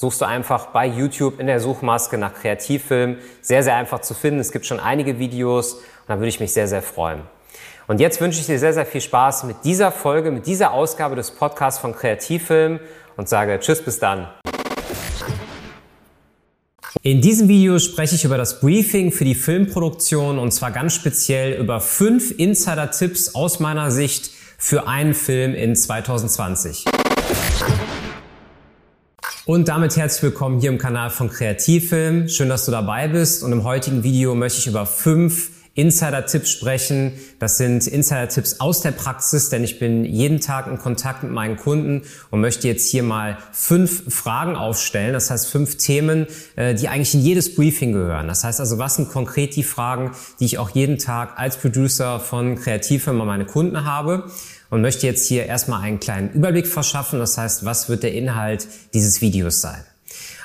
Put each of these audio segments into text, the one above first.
suchst du einfach bei YouTube in der Suchmaske nach Kreativfilm. Sehr, sehr einfach zu finden. Es gibt schon einige Videos und da würde ich mich sehr, sehr freuen. Und jetzt wünsche ich dir sehr, sehr viel Spaß mit dieser Folge, mit dieser Ausgabe des Podcasts von Kreativfilm und sage Tschüss, bis dann. In diesem Video spreche ich über das Briefing für die Filmproduktion und zwar ganz speziell über fünf Insider-Tipps aus meiner Sicht für einen Film in 2020. Und damit herzlich willkommen hier im Kanal von Kreativfilm. Schön, dass du dabei bist. Und im heutigen Video möchte ich über fünf Insider-Tipps sprechen. Das sind Insider-Tipps aus der Praxis, denn ich bin jeden Tag in Kontakt mit meinen Kunden und möchte jetzt hier mal fünf Fragen aufstellen. Das heißt fünf Themen, äh, die eigentlich in jedes Briefing gehören. Das heißt also, was sind konkret die Fragen, die ich auch jeden Tag als Producer von Kreativfilm an meine Kunden habe? und möchte jetzt hier erstmal einen kleinen Überblick verschaffen. Das heißt, was wird der Inhalt dieses Videos sein?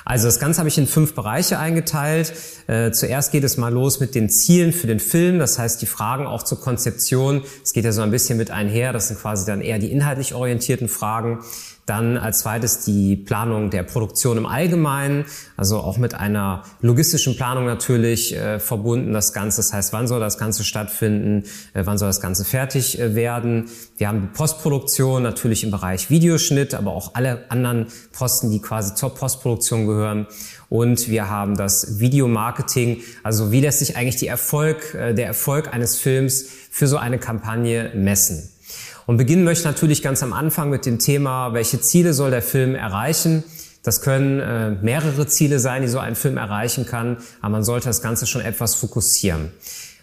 Also das Ganze habe ich in fünf Bereiche eingeteilt. Äh, zuerst geht es mal los mit den Zielen für den Film, das heißt die Fragen auch zur Konzeption. Es geht ja so ein bisschen mit einher, das sind quasi dann eher die inhaltlich orientierten Fragen. Dann als zweites die Planung der Produktion im Allgemeinen, also auch mit einer logistischen Planung natürlich äh, verbunden das Ganze. Das heißt, wann soll das Ganze stattfinden, äh, wann soll das Ganze fertig äh, werden. Wir haben die Postproduktion natürlich im Bereich Videoschnitt, aber auch alle anderen Posten, die quasi zur Postproduktion gehören. Und wir haben das Videomarketing, also wie lässt sich eigentlich die Erfolg, äh, der Erfolg eines Films für so eine Kampagne messen. Und beginnen möchte natürlich ganz am Anfang mit dem Thema, welche Ziele soll der Film erreichen? Das können äh, mehrere Ziele sein, die so ein Film erreichen kann, aber man sollte das Ganze schon etwas fokussieren.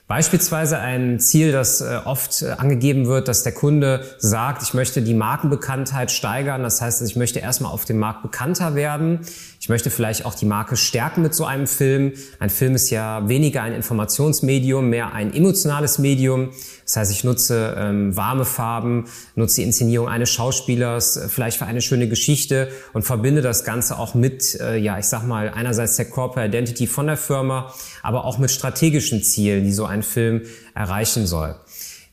Beispielsweise ein Ziel, das äh, oft äh, angegeben wird, dass der Kunde sagt, ich möchte die Markenbekanntheit steigern. Das heißt, ich möchte erstmal auf dem Markt bekannter werden. Ich möchte vielleicht auch die Marke stärken mit so einem Film. Ein Film ist ja weniger ein Informationsmedium, mehr ein emotionales Medium. Das heißt, ich nutze ähm, warme Farben, nutze die Inszenierung eines Schauspielers, äh, vielleicht für eine schöne Geschichte und verbinde das Ganze auch mit, äh, ja, ich sag mal, einerseits der Corporate Identity von der Firma, aber auch mit strategischen Zielen, die so ein Film erreichen soll.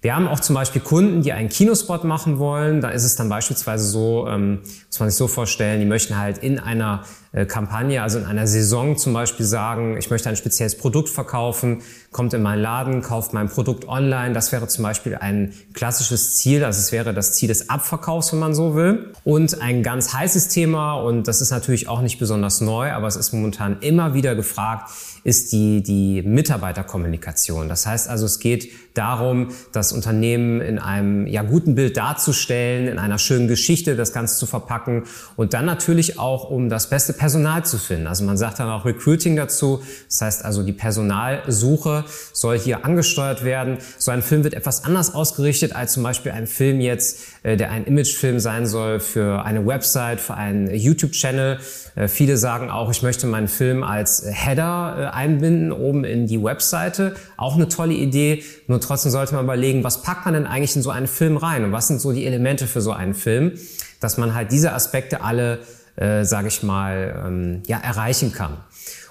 Wir haben auch zum Beispiel Kunden, die einen Kinospot machen wollen. Da ist es dann beispielsweise so, ähm, muss man sich so vorstellen, die möchten halt in einer Kampagne, also in einer Saison zum Beispiel sagen, ich möchte ein spezielles Produkt verkaufen, kommt in meinen Laden, kauft mein Produkt online. Das wäre zum Beispiel ein klassisches Ziel, also es wäre das Ziel des Abverkaufs, wenn man so will. Und ein ganz heißes Thema, und das ist natürlich auch nicht besonders neu, aber es ist momentan immer wieder gefragt, ist die, die Mitarbeiterkommunikation. Das heißt also, es geht darum, das Unternehmen in einem ja, guten Bild darzustellen, in einer schönen Geschichte das Ganze zu verpacken und dann natürlich auch, um das beste Personal zu finden. Also man sagt dann auch Recruiting dazu. Das heißt also, die Personalsuche soll hier angesteuert werden. So ein Film wird etwas anders ausgerichtet als zum Beispiel ein Film jetzt, äh, der ein Imagefilm sein soll für eine Website, für einen YouTube-Channel. Äh, viele sagen auch, ich möchte meinen Film als Header äh, einbinden, oben in die Webseite. Auch eine tolle Idee. Nur trotzdem sollte man überlegen, was packt man denn eigentlich in so einen Film rein und was sind so die Elemente für so einen Film, dass man halt diese Aspekte alle, äh, sage ich mal, ähm, ja, erreichen kann.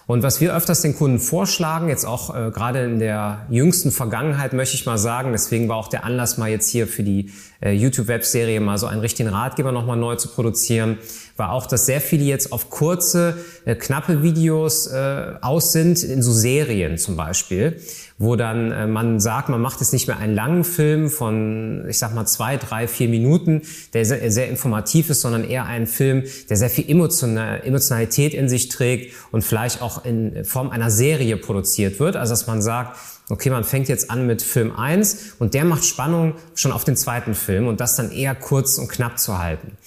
Und was wir öfters den Kunden vorschlagen, jetzt auch äh, gerade in der jüngsten Vergangenheit möchte ich mal sagen, deswegen war auch der Anlass mal jetzt hier für die äh, YouTube-Webserie mal so einen richtigen Ratgeber nochmal neu zu produzieren, war auch, dass sehr viele jetzt auf kurze, äh, knappe Videos äh, aus sind, in so Serien zum Beispiel, wo dann äh, man sagt, man macht jetzt nicht mehr einen langen Film von, ich sag mal, zwei, drei, vier Minuten, der sehr, sehr informativ ist, sondern eher einen Film, der sehr viel Emotional, Emotionalität in sich trägt und vielleicht auch in Form einer Serie produziert wird. Also dass man sagt, okay, man fängt jetzt an mit Film 1 und der macht Spannung schon auf den zweiten Film und das dann eher kurz und knapp zu halten.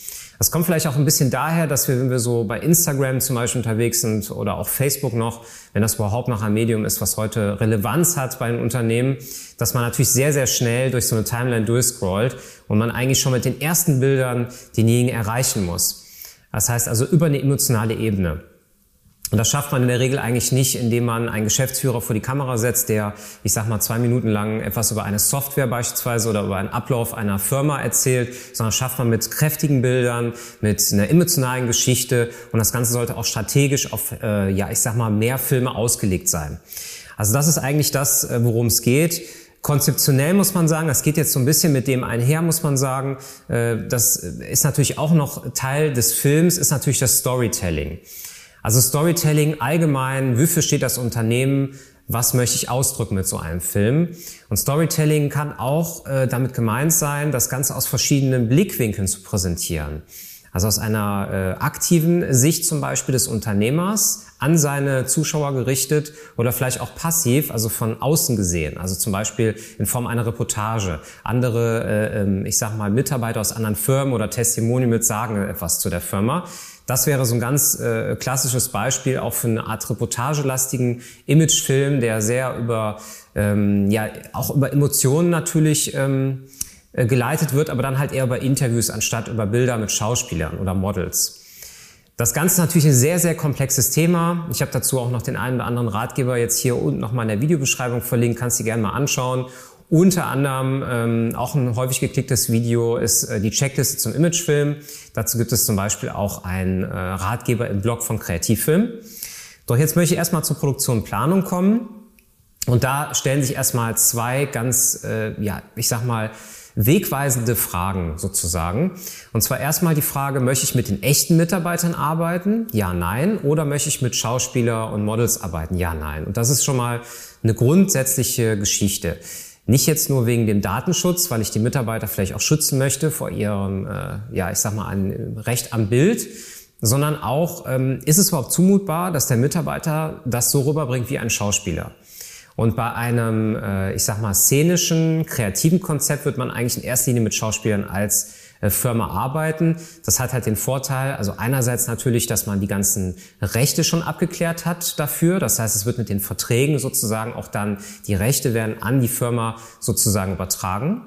Das kommt vielleicht auch ein bisschen daher, dass wir, wenn wir so bei Instagram zum Beispiel unterwegs sind oder auch Facebook noch, wenn das überhaupt noch ein Medium ist, was heute Relevanz hat bei den Unternehmen, dass man natürlich sehr, sehr schnell durch so eine Timeline durchscrollt und man eigentlich schon mit den ersten Bildern denjenigen erreichen muss. Das heißt also über eine emotionale Ebene. Und das schafft man in der Regel eigentlich nicht, indem man einen Geschäftsführer vor die Kamera setzt, der, ich sag mal, zwei Minuten lang etwas über eine Software beispielsweise oder über einen Ablauf einer Firma erzählt, sondern schafft man mit kräftigen Bildern, mit einer emotionalen Geschichte und das Ganze sollte auch strategisch auf, äh, ja, ich sag mal, mehr Filme ausgelegt sein. Also das ist eigentlich das, äh, worum es geht. Konzeptionell muss man sagen, das geht jetzt so ein bisschen mit dem einher, muss man sagen. Äh, das ist natürlich auch noch Teil des Films, ist natürlich das Storytelling. Also Storytelling allgemein, wofür steht das Unternehmen, was möchte ich ausdrücken mit so einem Film. Und Storytelling kann auch äh, damit gemeint sein, das Ganze aus verschiedenen Blickwinkeln zu präsentieren. Also aus einer äh, aktiven Sicht zum Beispiel des Unternehmers an seine Zuschauer gerichtet oder vielleicht auch passiv, also von außen gesehen, also zum Beispiel in Form einer Reportage. Andere, äh, ähm, ich sag mal, Mitarbeiter aus anderen Firmen oder Testimonials sagen etwas zu der Firma. Das wäre so ein ganz äh, klassisches Beispiel auch für eine Art reportagelastigen Imagefilm, der sehr über, ähm, ja, auch über Emotionen natürlich ähm, äh, geleitet wird, aber dann halt eher über Interviews anstatt über Bilder mit Schauspielern oder Models. Das Ganze ist natürlich ein sehr, sehr komplexes Thema. Ich habe dazu auch noch den einen oder anderen Ratgeber jetzt hier unten nochmal in der Videobeschreibung verlinkt, kannst du gerne mal anschauen. Unter anderem ähm, auch ein häufig geklicktes Video ist äh, die Checkliste zum Imagefilm. Dazu gibt es zum Beispiel auch einen äh, Ratgeber im Blog von Kreativfilm. Doch jetzt möchte ich erstmal zur Produktion Planung kommen. Und da stellen sich erstmal zwei ganz, äh, ja, ich sag mal, wegweisende Fragen sozusagen. Und zwar erstmal die Frage, möchte ich mit den echten Mitarbeitern arbeiten? Ja, nein. Oder möchte ich mit Schauspieler und Models arbeiten? Ja, nein. Und das ist schon mal eine grundsätzliche Geschichte. Nicht jetzt nur wegen dem Datenschutz, weil ich die Mitarbeiter vielleicht auch schützen möchte vor ihrem, äh, ja, ich sag mal, ein Recht am Bild, sondern auch, ähm, ist es überhaupt zumutbar, dass der Mitarbeiter das so rüberbringt wie ein Schauspieler? Und bei einem, äh, ich sag mal, szenischen, kreativen Konzept wird man eigentlich in erster Linie mit Schauspielern als Firma arbeiten. Das hat halt den Vorteil, also einerseits natürlich, dass man die ganzen Rechte schon abgeklärt hat dafür. Das heißt, es wird mit den Verträgen sozusagen auch dann, die Rechte werden an die Firma sozusagen übertragen.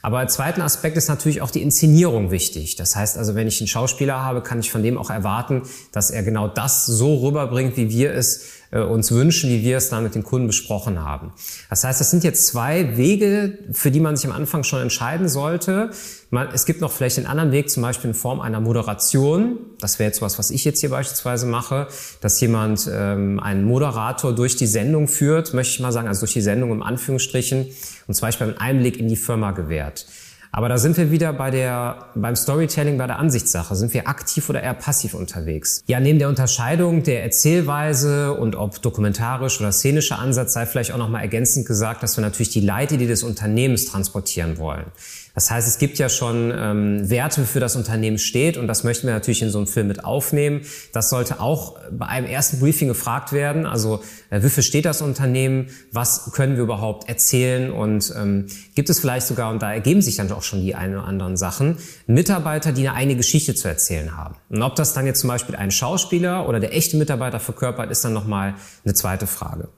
Aber als zweiten Aspekt ist natürlich auch die Inszenierung wichtig. Das heißt also, wenn ich einen Schauspieler habe, kann ich von dem auch erwarten, dass er genau das so rüberbringt, wie wir es äh, uns wünschen, wie wir es dann mit den Kunden besprochen haben. Das heißt, das sind jetzt zwei Wege, für die man sich am Anfang schon entscheiden sollte. Man, es gibt noch vielleicht einen anderen Weg, zum Beispiel in Form einer Moderation. Das wäre jetzt was, was ich jetzt hier beispielsweise mache, dass jemand ähm, einen Moderator durch die Sendung führt, möchte ich mal sagen, also durch die Sendung im Anführungsstrichen, und zum Beispiel einen Einblick in die Firma gewährt. Aber da sind wir wieder bei der, beim Storytelling, bei der Ansichtssache. Sind wir aktiv oder eher passiv unterwegs? Ja, neben der Unterscheidung der Erzählweise und ob dokumentarisch oder szenischer Ansatz sei vielleicht auch nochmal ergänzend gesagt, dass wir natürlich die Leitidee des Unternehmens transportieren wollen. Das heißt, es gibt ja schon ähm, Werte, für das Unternehmen steht und das möchten wir natürlich in so einem Film mit aufnehmen. Das sollte auch bei einem ersten Briefing gefragt werden. Also äh, wofür steht das Unternehmen? Was können wir überhaupt erzählen? Und ähm, gibt es vielleicht sogar, und da ergeben sich dann auch schon die ein oder anderen Sachen, Mitarbeiter, die eine eigene Geschichte zu erzählen haben. Und ob das dann jetzt zum Beispiel ein Schauspieler oder der echte Mitarbeiter verkörpert, ist dann nochmal eine zweite Frage.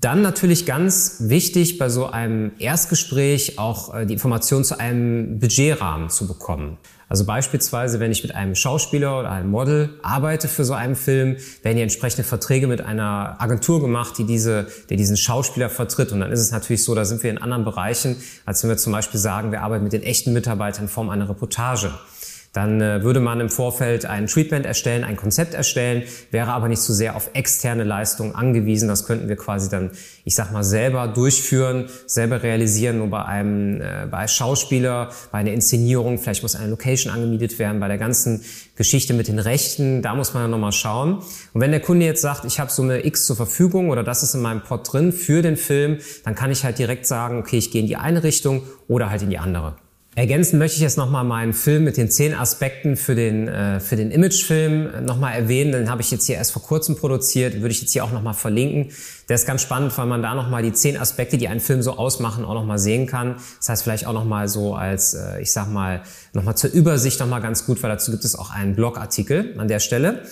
Dann natürlich ganz wichtig bei so einem Erstgespräch auch äh, die Information zu einem Budgetrahmen zu bekommen. Also beispielsweise, wenn ich mit einem Schauspieler oder einem Model arbeite für so einen Film, werden ja entsprechende Verträge mit einer Agentur gemacht, die diese, der diesen Schauspieler vertritt. Und dann ist es natürlich so, da sind wir in anderen Bereichen, als wenn wir zum Beispiel sagen, wir arbeiten mit den echten Mitarbeitern in Form einer Reportage. Dann äh, würde man im Vorfeld ein Treatment erstellen, ein Konzept erstellen, wäre aber nicht so sehr auf externe Leistungen angewiesen. Das könnten wir quasi dann, ich sag mal, selber durchführen, selber realisieren. Nur bei einem, äh, bei Schauspieler, bei einer Inszenierung, vielleicht muss eine Location angemietet werden, bei der ganzen Geschichte mit den Rechten, da muss man dann nochmal schauen. Und wenn der Kunde jetzt sagt, ich habe so eine X zur Verfügung oder das ist in meinem Pod drin für den Film, dann kann ich halt direkt sagen, okay, ich gehe in die eine Richtung oder halt in die andere. Ergänzen möchte ich jetzt nochmal meinen Film mit den zehn Aspekten für den, äh, für den Imagefilm nochmal erwähnen. Den habe ich jetzt hier erst vor kurzem produziert, würde ich jetzt hier auch nochmal verlinken. Der ist ganz spannend, weil man da nochmal die zehn Aspekte, die einen Film so ausmachen, auch nochmal sehen kann. Das heißt vielleicht auch nochmal so als, äh, ich sag mal, nochmal zur Übersicht nochmal ganz gut, weil dazu gibt es auch einen Blogartikel an der Stelle.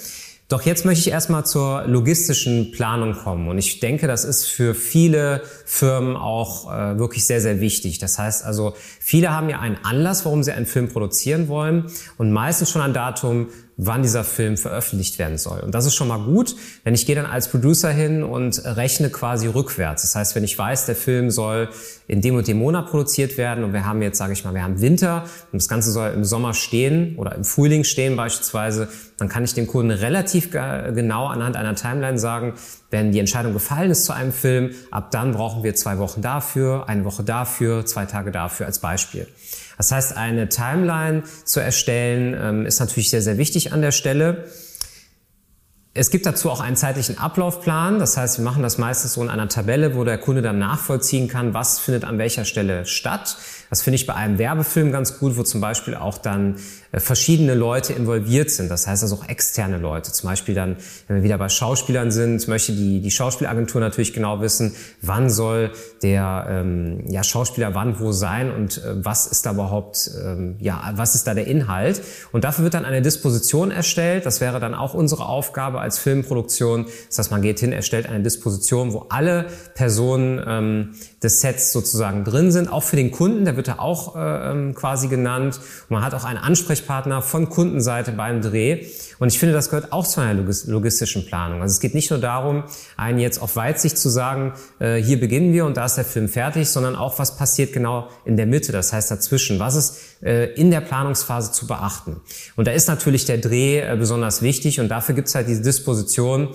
Doch jetzt möchte ich erstmal zur logistischen Planung kommen. Und ich denke, das ist für viele Firmen auch äh, wirklich sehr, sehr wichtig. Das heißt also, viele haben ja einen Anlass, warum sie einen Film produzieren wollen und meistens schon ein Datum, wann dieser Film veröffentlicht werden soll. Und das ist schon mal gut, denn ich gehe dann als Producer hin und rechne quasi rückwärts. Das heißt, wenn ich weiß, der Film soll in dem und dem Monat produziert werden und wir haben jetzt, sage ich mal, wir haben Winter und das Ganze soll im Sommer stehen oder im Frühling stehen beispielsweise, dann kann ich dem Kunden relativ genau anhand einer Timeline sagen, wenn die Entscheidung gefallen ist zu einem Film, ab dann brauchen wir zwei Wochen dafür, eine Woche dafür, zwei Tage dafür als Beispiel. Das heißt, eine Timeline zu erstellen ähm, ist natürlich sehr, sehr wichtig an der Stelle. Es gibt dazu auch einen zeitlichen Ablaufplan. Das heißt, wir machen das meistens so in einer Tabelle, wo der Kunde dann nachvollziehen kann, was findet an welcher Stelle statt. Das finde ich bei einem Werbefilm ganz gut, wo zum Beispiel auch dann verschiedene Leute involviert sind. Das heißt also auch externe Leute. Zum Beispiel dann, wenn wir wieder bei Schauspielern sind, möchte die, die Schauspielagentur natürlich genau wissen, wann soll der ähm, ja, Schauspieler wann wo sein und äh, was ist da überhaupt, ähm, ja, was ist da der Inhalt. Und dafür wird dann eine Disposition erstellt. Das wäre dann auch unsere Aufgabe als Filmproduktion. Das heißt, man geht hin, erstellt eine Disposition, wo alle Personen ähm, des Sets sozusagen drin sind. Auch für den Kunden, der wird da auch äh, ähm, quasi genannt. Und man hat auch einen Ansprechpartner von Kundenseite beim Dreh. Und ich finde, das gehört auch zu einer logistischen Planung. Also es geht nicht nur darum, einen jetzt auf Weitsicht zu sagen, äh, hier beginnen wir und da ist der Film fertig, sondern auch, was passiert genau in der Mitte, das heißt dazwischen. Was ist äh, in der Planungsphase zu beachten? Und da ist natürlich der Dreh äh, besonders wichtig und dafür gibt es halt diese Disposition,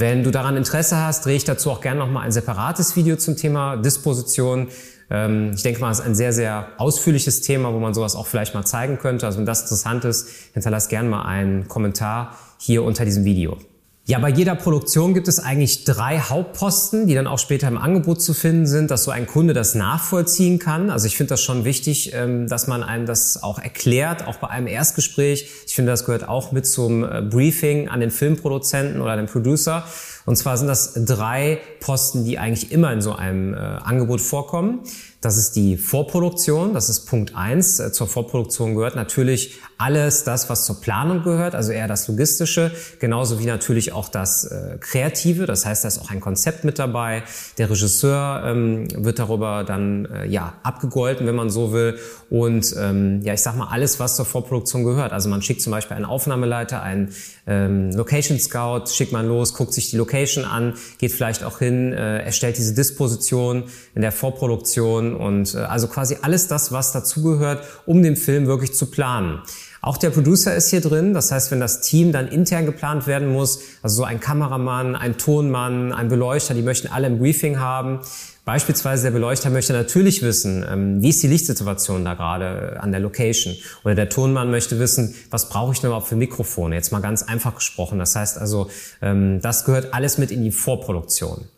wenn du daran Interesse hast, drehe ich dazu auch gerne nochmal ein separates Video zum Thema Disposition. Ähm, ich denke mal, es ist ein sehr, sehr ausführliches Thema, wo man sowas auch vielleicht mal zeigen könnte. Also wenn das interessant ist, hinterlass gerne mal einen Kommentar hier unter diesem Video. Ja, bei jeder Produktion gibt es eigentlich drei Hauptposten, die dann auch später im Angebot zu finden sind, dass so ein Kunde das nachvollziehen kann. Also ich finde das schon wichtig, ähm, dass man einem das auch erklärt, auch bei einem Erstgespräch. Ich finde, das gehört auch mit zum äh, Briefing an den Filmproduzenten oder den Producer. Und zwar sind das drei Posten, die eigentlich immer in so einem äh, Angebot vorkommen. Das ist die Vorproduktion, das ist Punkt eins. Äh, zur Vorproduktion gehört natürlich alles das, was zur Planung gehört, also eher das Logistische, genauso wie natürlich auch das äh, Kreative. Das heißt, da ist auch ein Konzept mit dabei. Der Regisseur ähm, wird darüber dann äh, ja abgegolten, wenn man so will. Und ähm, ja, ich sag mal alles, was zur Vorproduktion gehört. Also man schickt zum Beispiel einen Aufnahmeleiter, einen ähm, Location Scout, schickt man los, guckt sich die Location an, geht vielleicht auch hin, äh, erstellt diese Disposition in der Vorproduktion und äh, also quasi alles das, was dazugehört, um den Film wirklich zu planen. Auch der Producer ist hier drin. Das heißt, wenn das Team dann intern geplant werden muss, also so ein Kameramann, ein Tonmann, ein Beleuchter, die möchten alle ein Briefing haben. Beispielsweise der Beleuchter möchte natürlich wissen, ähm, wie ist die Lichtsituation da gerade äh, an der Location. Oder der Tonmann möchte wissen, was brauche ich denn überhaupt für Mikrofone. Jetzt mal ganz einfach gesprochen. Das heißt also, ähm, das gehört alles mit in die Vorproduktion.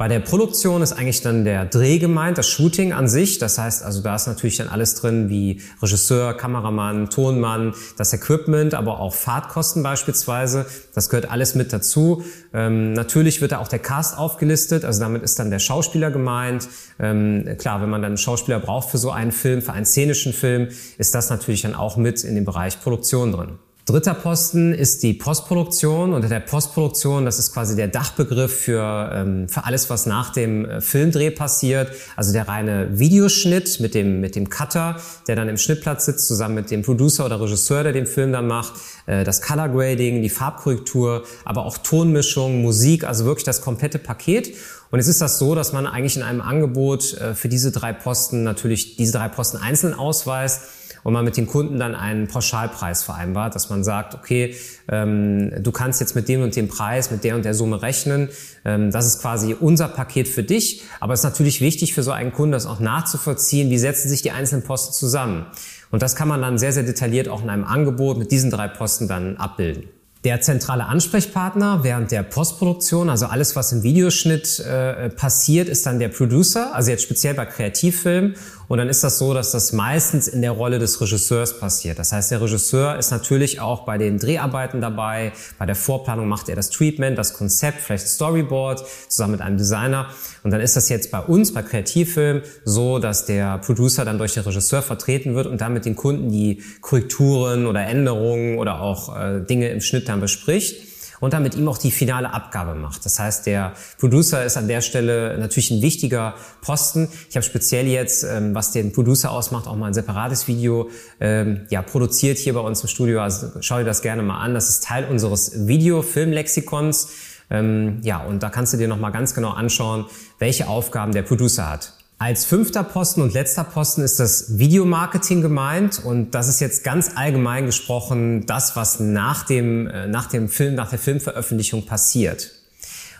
Bei der Produktion ist eigentlich dann der Dreh gemeint, das Shooting an sich. Das heißt, also da ist natürlich dann alles drin wie Regisseur, Kameramann, Tonmann, das Equipment, aber auch Fahrtkosten beispielsweise. Das gehört alles mit dazu. Ähm, natürlich wird da auch der Cast aufgelistet. Also damit ist dann der Schauspieler gemeint. Ähm, klar, wenn man dann einen Schauspieler braucht für so einen Film, für einen szenischen Film, ist das natürlich dann auch mit in dem Bereich Produktion drin. Dritter Posten ist die Postproduktion. Unter der Postproduktion, das ist quasi der Dachbegriff für, ähm, für alles, was nach dem äh, Filmdreh passiert. Also der reine Videoschnitt mit dem, mit dem Cutter, der dann im Schnittplatz sitzt, zusammen mit dem Producer oder Regisseur, der den Film dann macht. Äh, das Color Grading, die Farbkorrektur, aber auch Tonmischung, Musik, also wirklich das komplette Paket. Und jetzt ist das so, dass man eigentlich in einem Angebot äh, für diese drei Posten natürlich diese drei Posten einzeln ausweist und man mit den Kunden dann einen Pauschalpreis vereinbart, dass man sagt, okay, ähm, du kannst jetzt mit dem und dem Preis, mit der und der Summe rechnen. Ähm, das ist quasi unser Paket für dich. Aber es ist natürlich wichtig für so einen Kunden, das auch nachzuvollziehen, wie setzen sich die einzelnen Posten zusammen. Und das kann man dann sehr, sehr detailliert auch in einem Angebot mit diesen drei Posten dann abbilden. Der zentrale Ansprechpartner während der Postproduktion, also alles, was im Videoschnitt äh, passiert, ist dann der Producer, also jetzt speziell bei Kreativfilmen. Und dann ist das so, dass das meistens in der Rolle des Regisseurs passiert. Das heißt, der Regisseur ist natürlich auch bei den Dreharbeiten dabei. Bei der Vorplanung macht er das Treatment, das Konzept, vielleicht Storyboard zusammen mit einem Designer. Und dann ist das jetzt bei uns, bei Kreativfilm, so, dass der Producer dann durch den Regisseur vertreten wird und dann mit den Kunden die Korrekturen oder Änderungen oder auch äh, Dinge im Schnitt dann bespricht und dann mit ihm auch die finale Abgabe macht. Das heißt, der Producer ist an der Stelle natürlich ein wichtiger Posten. Ich habe speziell jetzt, ähm, was den Producer ausmacht, auch mal ein separates Video ähm, ja, produziert hier bei uns im Studio. Also schau dir das gerne mal an. Das ist Teil unseres Video-Film-Lexikons. Ähm, ja, und da kannst du dir nochmal ganz genau anschauen, welche Aufgaben der Producer hat. Als fünfter Posten und letzter Posten ist das Videomarketing gemeint und das ist jetzt ganz allgemein gesprochen das, was nach dem, äh, nach dem Film, nach der Filmveröffentlichung passiert.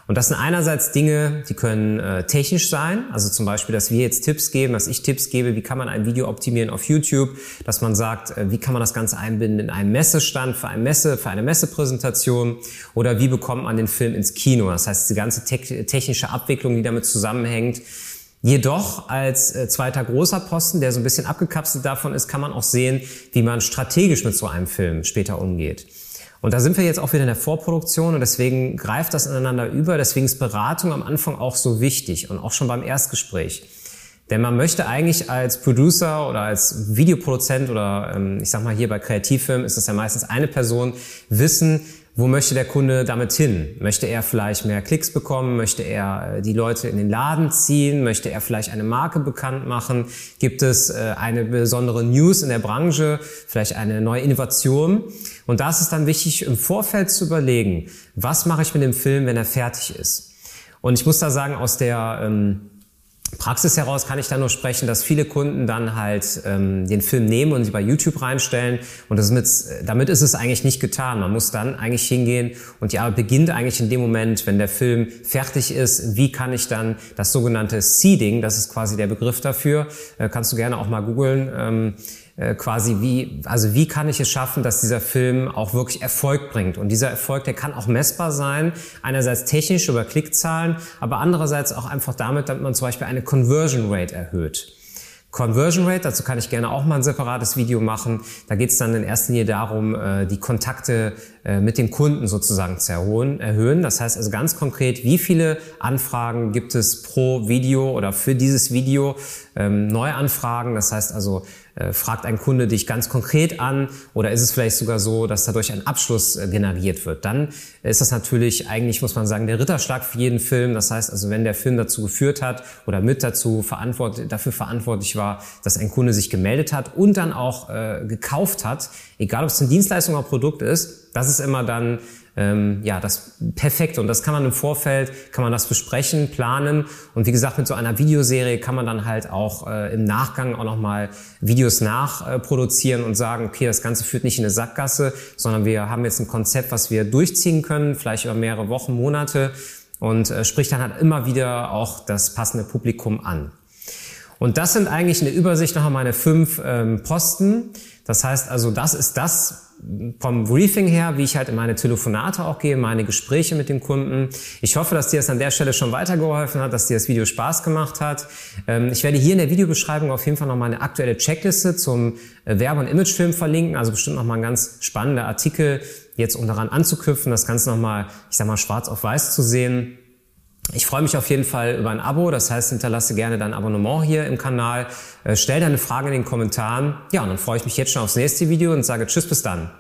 Und das sind einerseits Dinge, die können äh, technisch sein, also zum Beispiel, dass wir jetzt Tipps geben, dass ich Tipps gebe, wie kann man ein Video optimieren auf YouTube, dass man sagt, äh, wie kann man das Ganze einbinden in einen Messestand für eine Messe, für eine Messepräsentation oder wie bekommt man den Film ins Kino. Das heißt, die ganze te technische Abwicklung, die damit zusammenhängt, Jedoch als äh, zweiter großer Posten, der so ein bisschen abgekapselt davon ist, kann man auch sehen, wie man strategisch mit so einem Film später umgeht. Und da sind wir jetzt auch wieder in der Vorproduktion und deswegen greift das ineinander über. Deswegen ist Beratung am Anfang auch so wichtig und auch schon beim Erstgespräch. Denn man möchte eigentlich als Producer oder als Videoproduzent oder ähm, ich sag mal hier bei Kreativfilmen ist es ja meistens eine Person wissen, wo möchte der Kunde damit hin? Möchte er vielleicht mehr Klicks bekommen? Möchte er äh, die Leute in den Laden ziehen? Möchte er vielleicht eine Marke bekannt machen? Gibt es äh, eine besondere News in der Branche? Vielleicht eine neue Innovation? Und da ist es dann wichtig, im Vorfeld zu überlegen, was mache ich mit dem Film, wenn er fertig ist? Und ich muss da sagen, aus der ähm, Praxis heraus kann ich da nur sprechen, dass viele Kunden dann halt ähm, den Film nehmen und sie bei YouTube reinstellen und das mit, damit ist es eigentlich nicht getan. Man muss dann eigentlich hingehen und die Arbeit beginnt eigentlich in dem Moment, wenn der Film fertig ist. Wie kann ich dann das sogenannte Seeding, das ist quasi der Begriff dafür, äh, kannst du gerne auch mal googeln, ähm, äh, quasi wie, also wie kann ich es schaffen, dass dieser Film auch wirklich Erfolg bringt? Und dieser Erfolg, der kann auch messbar sein, einerseits technisch über Klickzahlen, aber andererseits auch einfach damit, damit man zum Beispiel eine Conversion Rate erhöht. Conversion Rate, dazu kann ich gerne auch mal ein separates Video machen. Da geht es dann in erster Linie darum, äh, die Kontakte äh, mit dem Kunden sozusagen zu erhöhen. Das heißt also ganz konkret, wie viele Anfragen gibt es pro Video oder für dieses Video? Ähm, Neuanfragen, das heißt also, fragt ein Kunde dich ganz konkret an oder ist es vielleicht sogar so, dass dadurch ein Abschluss generiert wird? Dann ist das natürlich eigentlich, muss man sagen, der Ritterschlag für jeden Film. Das heißt also, wenn der Film dazu geführt hat oder mit dazu verantwortlich, dafür verantwortlich war, dass ein Kunde sich gemeldet hat und dann auch äh, gekauft hat, egal ob es eine Dienstleistung oder Produkt ist, das ist immer dann ähm, ja das Perfekte und das kann man im Vorfeld kann man das besprechen, planen und wie gesagt mit so einer Videoserie kann man dann halt auch äh, im Nachgang auch noch mal Videos nachproduzieren äh, und sagen, okay, das Ganze führt nicht in eine Sackgasse, sondern wir haben jetzt ein Konzept, was wir durchziehen können, vielleicht über mehrere Wochen, Monate und äh, spricht dann halt immer wieder auch das passende Publikum an. Und das sind eigentlich eine Übersicht noch meine fünf ähm, Posten. Das heißt also, das ist das, vom Briefing her, wie ich halt in meine Telefonate auch gehe, meine Gespräche mit dem Kunden. Ich hoffe, dass dir das an der Stelle schon weitergeholfen hat, dass dir das Video Spaß gemacht hat. Ähm, ich werde hier in der Videobeschreibung auf jeden Fall noch mal eine aktuelle Checkliste zum äh, Werbe- und Imagefilm verlinken. Also bestimmt noch mal ein ganz spannender Artikel, jetzt um daran anzuknüpfen, das Ganze noch mal, ich sag mal, schwarz auf weiß zu sehen. Ich freue mich auf jeden Fall über ein Abo, das heißt, hinterlasse gerne dein Abonnement hier im Kanal, äh, stell deine Frage in den Kommentaren. Ja, und dann freue ich mich jetzt schon aufs nächste Video und sage Tschüss, bis dann.